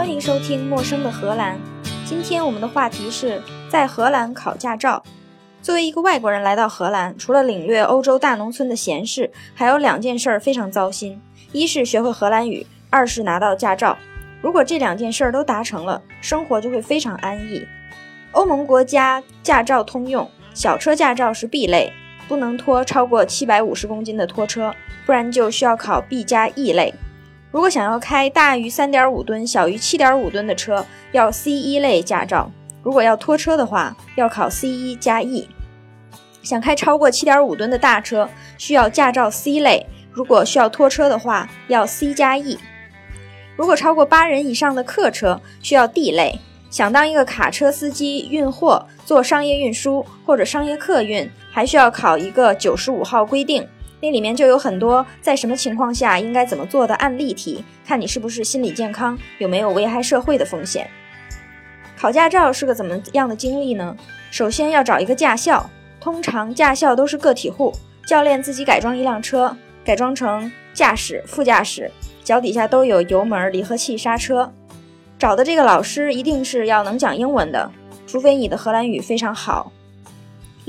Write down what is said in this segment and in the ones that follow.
欢迎收听《陌生的荷兰》。今天我们的话题是在荷兰考驾照。作为一个外国人来到荷兰，除了领略欧洲大农村的闲事，还有两件事儿非常糟心：一是学会荷兰语，二是拿到驾照。如果这两件事儿都达成了，生活就会非常安逸。欧盟国家驾照通用，小车驾照是 B 类，不能拖超过七百五十公斤的拖车，不然就需要考 B 加 E 类。如果想要开大于三点五吨、小于七点五吨的车，要 C 一类驾照；如果要拖车的话，要考 C 一加 E。想开超过七点五吨的大车，需要驾照 C 类；如果需要拖车的话，要 C 加 E。如果超过八人以上的客车，需要 D 类。想当一个卡车司机运货、做商业运输或者商业客运，还需要考一个九十五号规定。那里面就有很多在什么情况下应该怎么做的案例题，看你是不是心理健康，有没有危害社会的风险。考驾照是个怎么样的经历呢？首先要找一个驾校，通常驾校都是个体户，教练自己改装一辆车，改装成驾驶、副驾驶。脚底下都有油门、离合器、刹车。找的这个老师一定是要能讲英文的，除非你的荷兰语非常好。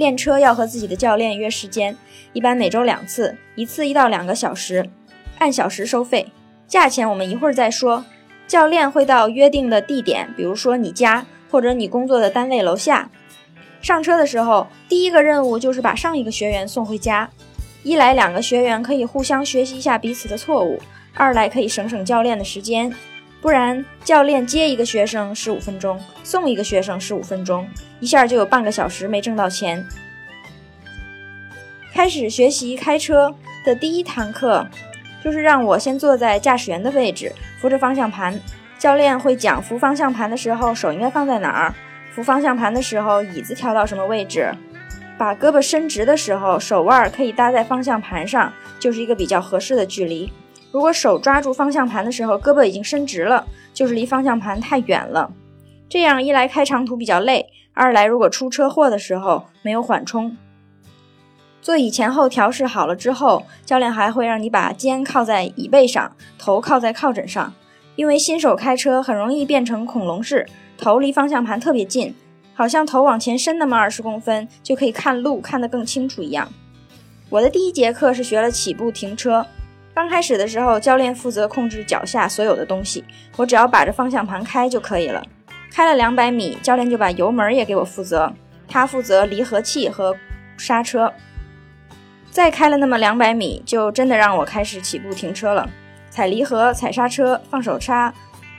练车要和自己的教练约时间，一般每周两次，一次一到两个小时，按小时收费。价钱我们一会儿再说。教练会到约定的地点，比如说你家或者你工作的单位楼下。上车的时候，第一个任务就是把上一个学员送回家。一来两个学员可以互相学习一下彼此的错误。二来可以省省教练的时间，不然教练接一个学生十五分钟，送一个学生十五分钟，一下就有半个小时没挣到钱。开始学习开车的第一堂课，就是让我先坐在驾驶员的位置，扶着方向盘。教练会讲扶方向盘的时候手应该放在哪儿，扶方向盘的时候椅子调到什么位置，把胳膊伸直的时候手腕可以搭在方向盘上，就是一个比较合适的距离。如果手抓住方向盘的时候，胳膊已经伸直了，就是离方向盘太远了。这样一来开长途比较累，二来如果出车祸的时候没有缓冲。座椅前后调试好了之后，教练还会让你把肩靠在椅背上，头靠在靠枕上。因为新手开车很容易变成恐龙式，头离方向盘特别近，好像头往前伸那么二十公分就可以看路看得更清楚一样。我的第一节课是学了起步停车。刚开始的时候，教练负责控制脚下所有的东西，我只要把着方向盘开就可以了。开了两百米，教练就把油门也给我负责，他负责离合器和刹车。再开了那么两百米，就真的让我开始起步停车了，踩离合、踩刹车、放手刹、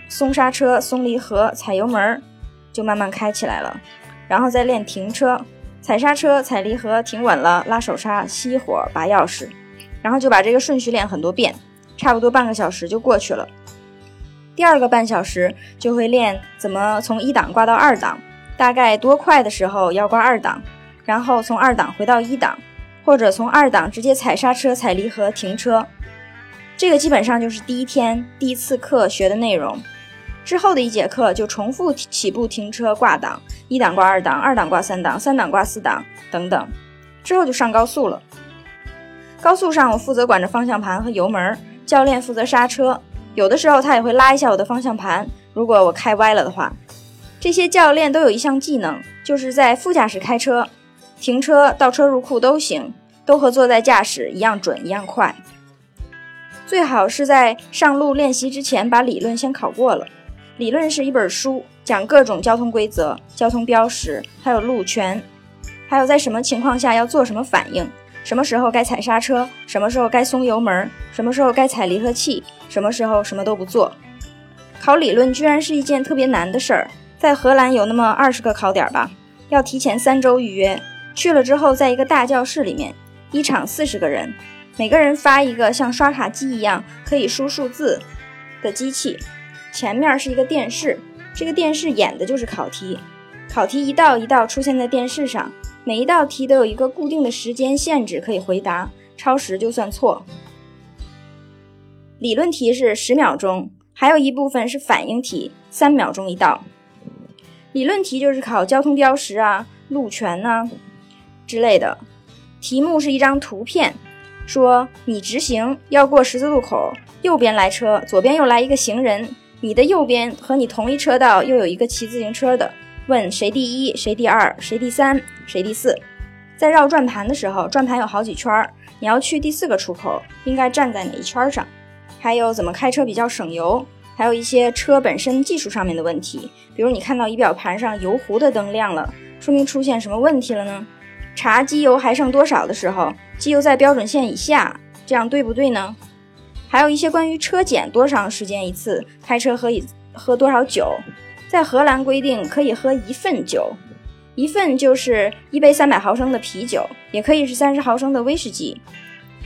松刹车、松离合、踩油门，就慢慢开起来了。然后再练停车，踩刹车、踩离合，停稳了，拉手刹、熄火、拔钥匙。然后就把这个顺序练很多遍，差不多半个小时就过去了。第二个半小时就会练怎么从一档挂到二档，大概多快的时候要挂二档，然后从二档回到一档，或者从二档直接踩刹车、踩离合停车。这个基本上就是第一天第一次课学的内容。之后的一节课就重复起步停车挂档，一档挂二档，二档挂三档，三档挂四档等等。之后就上高速了。高速上，我负责管着方向盘和油门，教练负责刹车。有的时候他也会拉一下我的方向盘，如果我开歪了的话。这些教练都有一项技能，就是在副驾驶开车、停车、倒车入库都行，都和坐在驾驶一样准、一样快。最好是在上路练习之前把理论先考过了。理论是一本书，讲各种交通规则、交通标识，还有路权，还有在什么情况下要做什么反应。什么时候该踩刹车？什么时候该松油门？什么时候该踩离合器？什么时候什么都不做？考理论居然是一件特别难的事儿。在荷兰有那么二十个考点吧，要提前三周预约。去了之后，在一个大教室里面，一场四十个人，每个人发一个像刷卡机一样可以输数字的机器，前面是一个电视，这个电视演的就是考题，考题一道一道出现在电视上。每一道题都有一个固定的时间限制可以回答，超时就算错。理论题是十秒钟，还有一部分是反应题，三秒钟一道。理论题就是考交通标识啊、路权呐之类的。题目是一张图片，说你直行要过十字路口，右边来车，左边又来一个行人，你的右边和你同一车道又有一个骑自行车的，问谁第一，谁第二，谁第三，谁第四。在绕转盘的时候，转盘有好几圈儿，你要去第四个出口，应该站在哪一圈上？还有怎么开车比较省油？还有一些车本身技术上面的问题，比如你看到仪表盘上油壶的灯亮了，说明出现什么问题了呢？查机油还剩多少的时候，机油在标准线以下，这样对不对呢？还有一些关于车检多长时间一次，开车喝一喝多少酒？在荷兰规定可以喝一份酒，一份就是一杯三百毫升的啤酒，也可以是三十毫升的威士忌。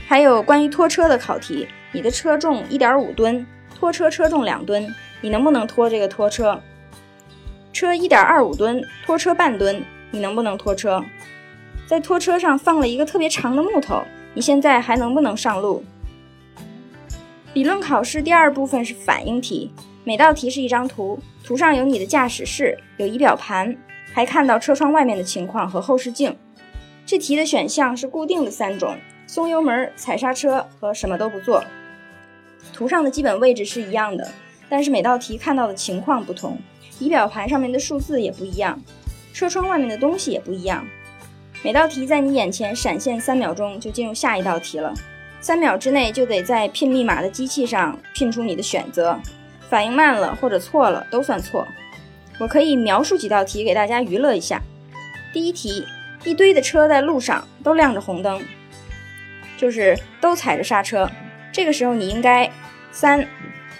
还有关于拖车的考题，你的车重一点五吨。拖车车重两吨，你能不能拖这个拖车？车一点二五吨，拖车半吨，你能不能拖车？在拖车上放了一个特别长的木头，你现在还能不能上路？理论考试第二部分是反应题，每道题是一张图，图上有你的驾驶室，有仪表盘，还看到车窗外面的情况和后视镜。这题的选项是固定的三种：松油门、踩刹车和什么都不做。图上的基本位置是一样的，但是每道题看到的情况不同，仪表盘上面的数字也不一样，车窗外面的东西也不一样。每道题在你眼前闪现三秒钟，就进入下一道题了。三秒之内就得在拼密码的机器上拼出你的选择，反应慢了或者错了都算错。我可以描述几道题给大家娱乐一下。第一题，一堆的车在路上都亮着红灯，就是都踩着刹车。这个时候你应该三、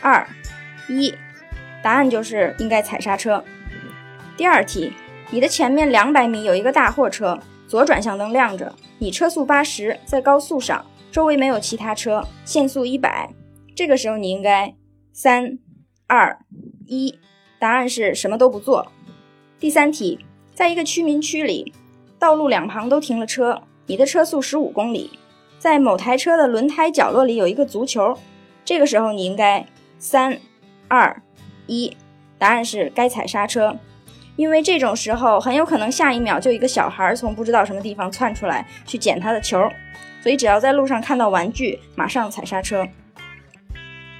二、一，答案就是应该踩刹车。第二题，你的前面两百米有一个大货车，左转向灯亮着，你车速八十，在高速上，周围没有其他车，限速一百。这个时候你应该三、二、一，答案是什么都不做。第三题，在一个居民区里，道路两旁都停了车，你的车速十五公里。在某台车的轮胎角落里有一个足球，这个时候你应该三、二、一，答案是该踩刹车，因为这种时候很有可能下一秒就一个小孩从不知道什么地方窜出来去捡他的球，所以只要在路上看到玩具，马上踩刹车。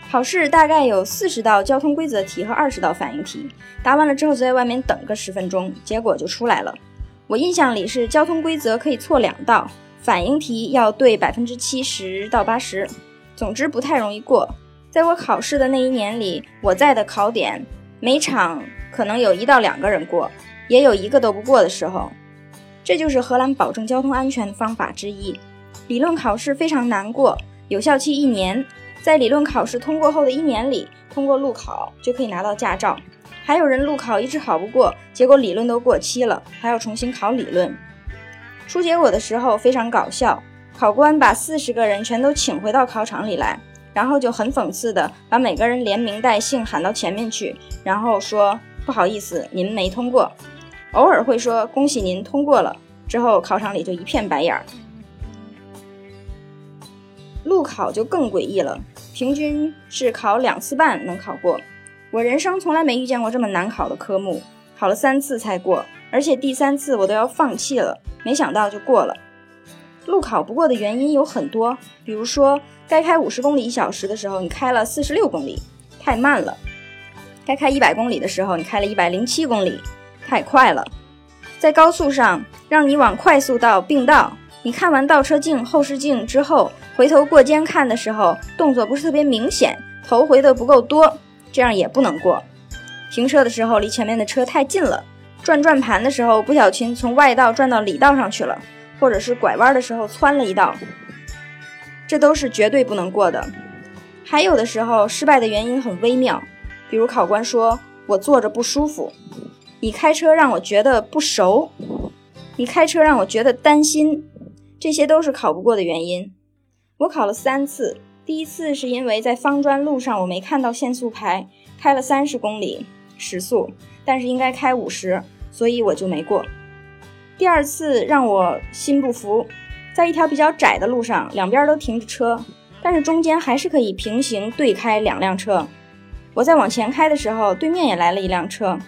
考试大概有四十道交通规则题和二十道反应题，答完了之后就在外面等个十分钟，结果就出来了。我印象里是交通规则可以错两道。反应题要对百分之七十到八十，总之不太容易过。在我考试的那一年里，我在的考点每场可能有一到两个人过，也有一个都不过的时候。这就是荷兰保证交通安全的方法之一。理论考试非常难过，有效期一年，在理论考试通过后的一年里，通过路考就可以拿到驾照。还有人路考一直考不过，结果理论都过期了，还要重新考理论。出结果的时候非常搞笑，考官把四十个人全都请回到考场里来，然后就很讽刺的把每个人连名带姓喊到前面去，然后说不好意思，您没通过。偶尔会说恭喜您通过了，之后考场里就一片白眼儿。路考就更诡异了，平均是考两次半能考过。我人生从来没遇见过这么难考的科目，考了三次才过，而且第三次我都要放弃了。没想到就过了。路考不过的原因有很多，比如说该开五十公里一小时的时候，你开了四十六公里，太慢了；该开一百公里的时候，你开了一百零七公里，太快了。在高速上，让你往快速道并道，你看完倒车镜、后视镜之后，回头过肩看的时候，动作不是特别明显，头回的不够多，这样也不能过。停车的时候离前面的车太近了。转转盘的时候不小心从外道转到里道上去了，或者是拐弯的时候窜了一道，这都是绝对不能过的。还有的时候失败的原因很微妙，比如考官说我坐着不舒服，你开车让我觉得不熟，你开车让我觉得担心，这些都是考不过的原因。我考了三次，第一次是因为在方砖路上我没看到限速牌，开了三十公里时速。但是应该开五十，所以我就没过。第二次让我心不服，在一条比较窄的路上，两边都停着车，但是中间还是可以平行对开两辆车。我在往前开的时候，对面也来了一辆车，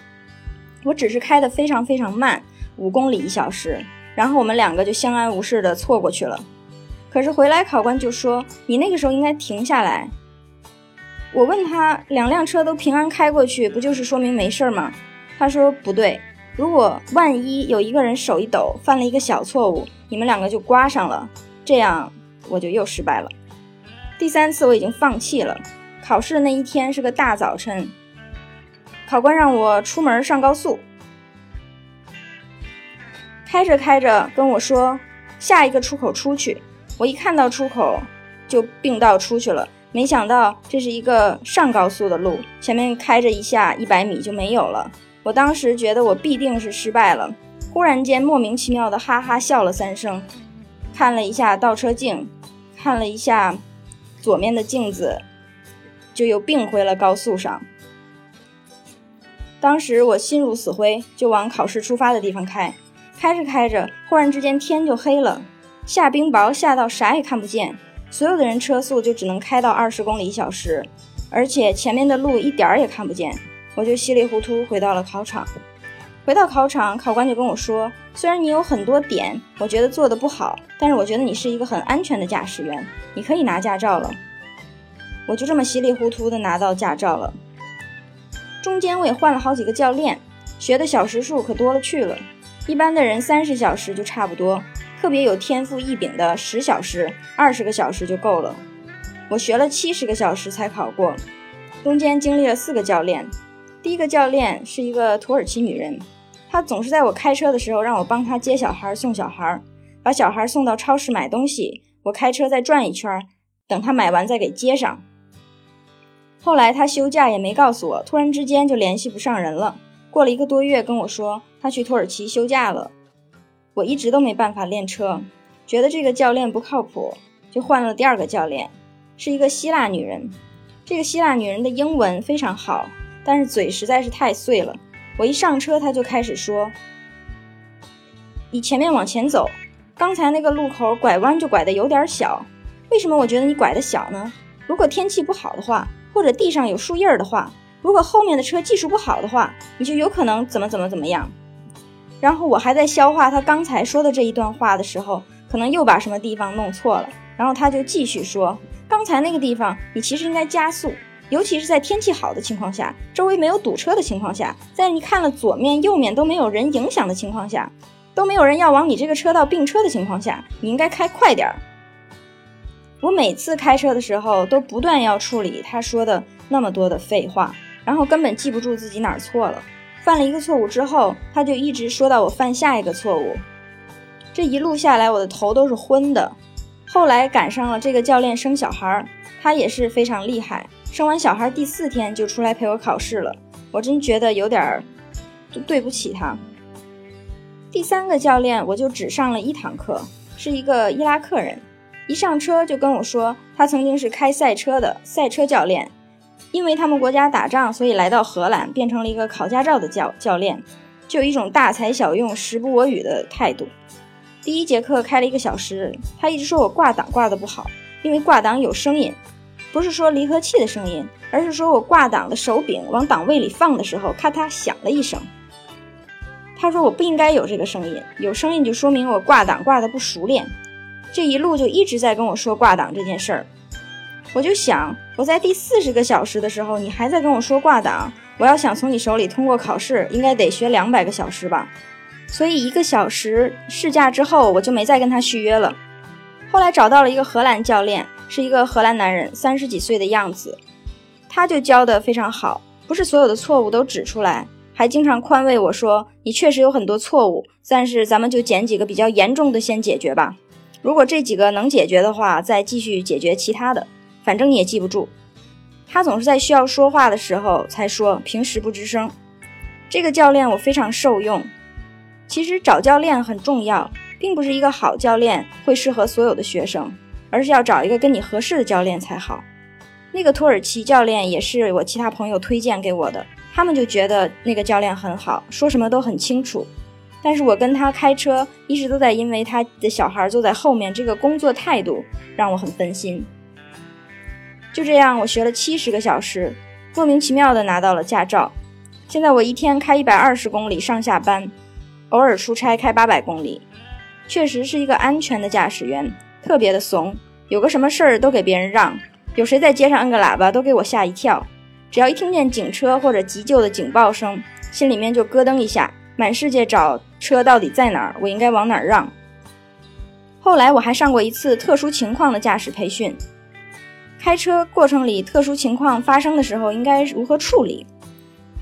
我只是开的非常非常慢，五公里一小时，然后我们两个就相安无事的错过去了。可是回来考官就说：“你那个时候应该停下来。”我问他，两辆车都平安开过去，不就是说明没事吗？他说不对，如果万一有一个人手一抖，犯了一个小错误，你们两个就刮上了，这样我就又失败了。第三次我已经放弃了。考试的那一天是个大早晨，考官让我出门上高速，开着开着跟我说下一个出口出去。我一看到出口就并道出去了，没想到这是一个上高速的路，前面开着一下一百米就没有了。我当时觉得我必定是失败了，忽然间莫名其妙的哈哈笑了三声，看了一下倒车镜，看了一下左面的镜子，就又并回了高速上。当时我心如死灰，就往考试出发的地方开，开着开着，忽然之间天就黑了，下冰雹下到啥也看不见，所有的人车速就只能开到二十公里一小时，而且前面的路一点儿也看不见。我就稀里糊涂回到了考场。回到考场，考官就跟我说：“虽然你有很多点，我觉得做的不好，但是我觉得你是一个很安全的驾驶员，你可以拿驾照了。”我就这么稀里糊涂的拿到驾照了。中间我也换了好几个教练，学的小时数可多了去了。一般的人三十小时就差不多，特别有天赋异禀的十小时、二十个小时就够了。我学了七十个小时才考过，中间经历了四个教练。第一个教练是一个土耳其女人，她总是在我开车的时候让我帮她接小孩、送小孩，把小孩送到超市买东西，我开车再转一圈，等她买完再给接上。后来她休假也没告诉我，突然之间就联系不上人了。过了一个多月跟我说他去土耳其休假了，我一直都没办法练车，觉得这个教练不靠谱，就换了第二个教练，是一个希腊女人。这个希腊女人的英文非常好。但是嘴实在是太碎了，我一上车他就开始说：“你前面往前走，刚才那个路口拐弯就拐的有点小，为什么我觉得你拐的小呢？如果天气不好的话，或者地上有树叶儿的话，如果后面的车技术不好的话，你就有可能怎么怎么怎么样。”然后我还在消化他刚才说的这一段话的时候，可能又把什么地方弄错了，然后他就继续说：“刚才那个地方你其实应该加速。”尤其是在天气好的情况下，周围没有堵车的情况下，在你看了左面、右面都没有人影响的情况下，都没有人要往你这个车道并车的情况下，你应该开快点儿。我每次开车的时候都不断要处理他说的那么多的废话，然后根本记不住自己哪儿错了。犯了一个错误之后，他就一直说到我犯下一个错误。这一路下来，我的头都是昏的。后来赶上了这个教练生小孩儿，他也是非常厉害。生完小孩第四天就出来陪我考试了，我真觉得有点儿，对不起他。第三个教练我就只上了一堂课，是一个伊拉克人，一上车就跟我说他曾经是开赛车的赛车教练，因为他们国家打仗，所以来到荷兰变成了一个考驾照的教教练，就有一种大材小用、时不我与的态度。第一节课开了一个小时，他一直说我挂档挂的不好，因为挂档有声音。不是说离合器的声音，而是说我挂档的手柄往档位里放的时候，咔嗒响了一声。他说我不应该有这个声音，有声音就说明我挂档挂的不熟练。这一路就一直在跟我说挂档这件事儿。我就想，我在第四十个小时的时候，你还在跟我说挂档，我要想从你手里通过考试，应该得学两百个小时吧。所以一个小时试驾之后，我就没再跟他续约了。后来找到了一个荷兰教练。是一个荷兰男人，三十几岁的样子，他就教的非常好，不是所有的错误都指出来，还经常宽慰我说：“你确实有很多错误，但是咱们就捡几个比较严重的先解决吧。如果这几个能解决的话，再继续解决其他的，反正你也记不住。”他总是在需要说话的时候才说，平时不吱声。这个教练我非常受用。其实找教练很重要，并不是一个好教练会适合所有的学生。而是要找一个跟你合适的教练才好。那个土耳其教练也是我其他朋友推荐给我的，他们就觉得那个教练很好，说什么都很清楚。但是我跟他开车一直都在因为他的小孩坐在后面这个工作态度让我很分心。就这样，我学了七十个小时，莫名其妙的拿到了驾照。现在我一天开一百二十公里上下班，偶尔出差开八百公里，确实是一个安全的驾驶员。特别的怂，有个什么事儿都给别人让，有谁在街上摁个喇叭，都给我吓一跳。只要一听见警车或者急救的警报声，心里面就咯噔一下，满世界找车到底在哪儿，我应该往哪儿让。后来我还上过一次特殊情况的驾驶培训，开车过程里特殊情况发生的时候应该如何处理？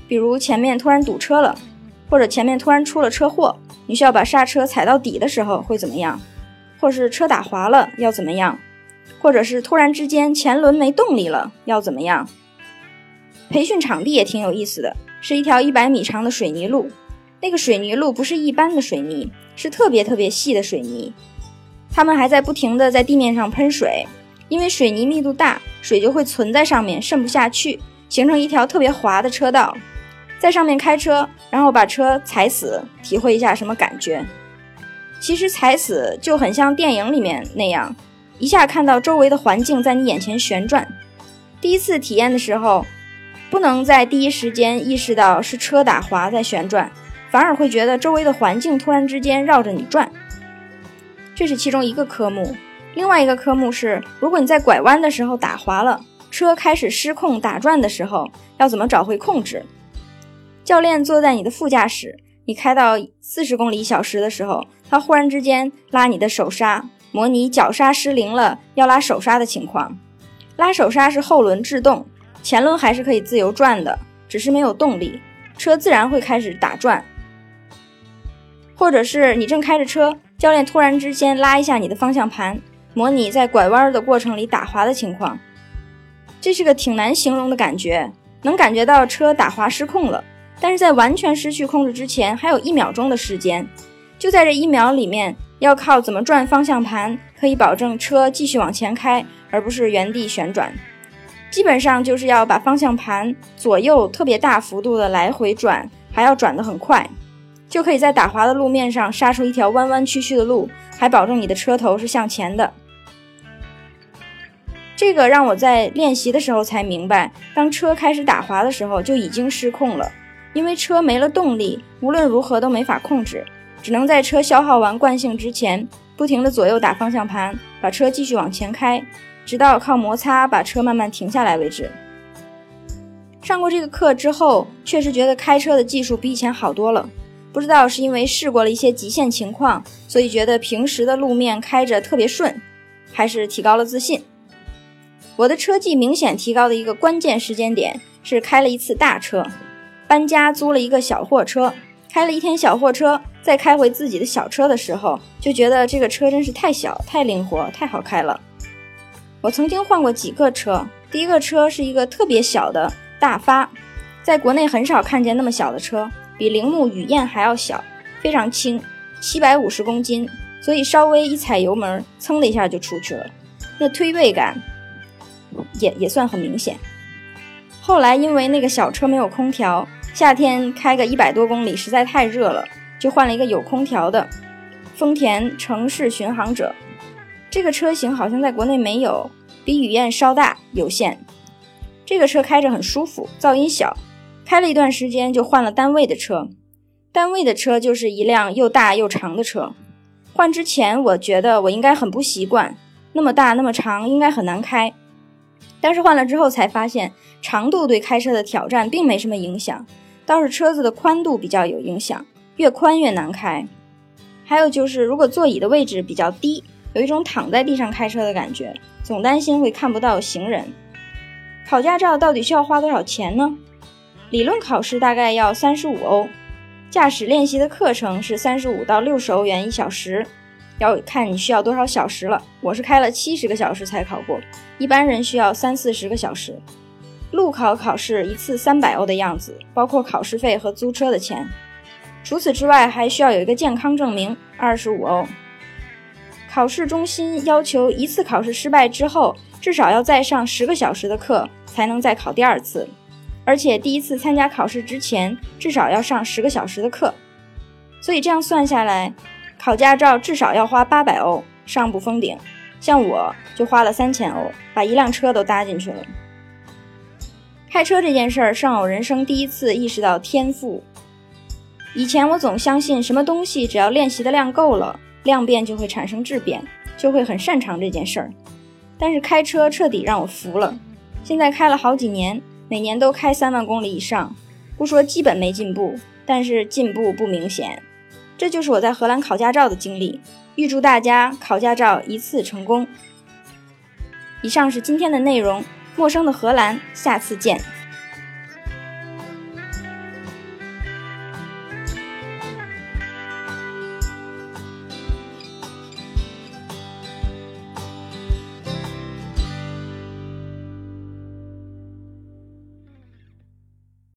比如前面突然堵车了，或者前面突然出了车祸，你需要把刹车踩到底的时候会怎么样？或是车打滑了要怎么样？或者是突然之间前轮没动力了要怎么样？培训场地也挺有意思的，是一条一百米长的水泥路。那个水泥路不是一般的水泥，是特别特别细的水泥。他们还在不停地在地面上喷水，因为水泥密度大，水就会存在上面渗不下去，形成一条特别滑的车道。在上面开车，然后把车踩死，体会一下什么感觉？其实踩死就很像电影里面那样。一下看到周围的环境在你眼前旋转，第一次体验的时候，不能在第一时间意识到是车打滑在旋转，反而会觉得周围的环境突然之间绕着你转。这是其中一个科目，另外一个科目是，如果你在拐弯的时候打滑了，车开始失控打转的时候，要怎么找回控制？教练坐在你的副驾驶，你开到四十公里小时的时候，他忽然之间拉你的手刹。模拟脚刹失灵了要拉手刹的情况，拉手刹是后轮制动，前轮还是可以自由转的，只是没有动力，车自然会开始打转。或者是你正开着车，教练突然之间拉一下你的方向盘，模拟在拐弯的过程里打滑的情况，这是个挺难形容的感觉，能感觉到车打滑失控了，但是在完全失去控制之前还有一秒钟的时间，就在这一秒里面。要靠怎么转方向盘，可以保证车继续往前开，而不是原地旋转。基本上就是要把方向盘左右特别大幅度的来回转，还要转得很快，就可以在打滑的路面上杀出一条弯弯曲曲的路，还保证你的车头是向前的。这个让我在练习的时候才明白，当车开始打滑的时候就已经失控了，因为车没了动力，无论如何都没法控制。只能在车消耗完惯性之前，不停地左右打方向盘，把车继续往前开，直到靠摩擦把车慢慢停下来为止。上过这个课之后，确实觉得开车的技术比以前好多了。不知道是因为试过了一些极限情况，所以觉得平时的路面开着特别顺，还是提高了自信。我的车技明显提高的一个关键时间点是开了一次大车，搬家租了一个小货车，开了一天小货车。再开回自己的小车的时候，就觉得这个车真是太小、太灵活、太好开了。我曾经换过几个车，第一个车是一个特别小的大发，在国内很少看见那么小的车，比铃木雨燕还要小，非常轻，七百五十公斤，所以稍微一踩油门，噌的一下就出去了，那推背感也也算很明显。后来因为那个小车没有空调，夏天开个一百多公里实在太热了。就换了一个有空调的丰田城市巡航者，这个车型好像在国内没有，比雨燕稍大有限。这个车开着很舒服，噪音小。开了一段时间就换了单位的车，单位的车就是一辆又大又长的车。换之前我觉得我应该很不习惯，那么大那么长应该很难开。但是换了之后才发现，长度对开车的挑战并没什么影响，倒是车子的宽度比较有影响。越宽越难开，还有就是，如果座椅的位置比较低，有一种躺在地上开车的感觉，总担心会看不到行人。考驾照到底需要花多少钱呢？理论考试大概要三十五欧，驾驶练习的课程是三十五到六十欧元一小时，要看你需要多少小时了。我是开了七十个小时才考过，一般人需要三四十个小时。路考考试一次三百欧的样子，包括考试费和租车的钱。除此之外，还需要有一个健康证明，二十五欧。考试中心要求一次考试失败之后，至少要再上十个小时的课，才能再考第二次。而且第一次参加考试之前，至少要上十个小时的课。所以这样算下来，考驾照至少要花八百欧，上不封顶。像我就花了三千欧，把一辆车都搭进去了。开车这件事儿，让我人生第一次意识到天赋。以前我总相信什么东西只要练习的量够了，量变就会产生质变，就会很擅长这件事儿。但是开车彻底让我服了。现在开了好几年，每年都开三万公里以上，不说基本没进步，但是进步不明显。这就是我在荷兰考驾照的经历。预祝大家考驾照一次成功。以上是今天的内容，陌生的荷兰，下次见。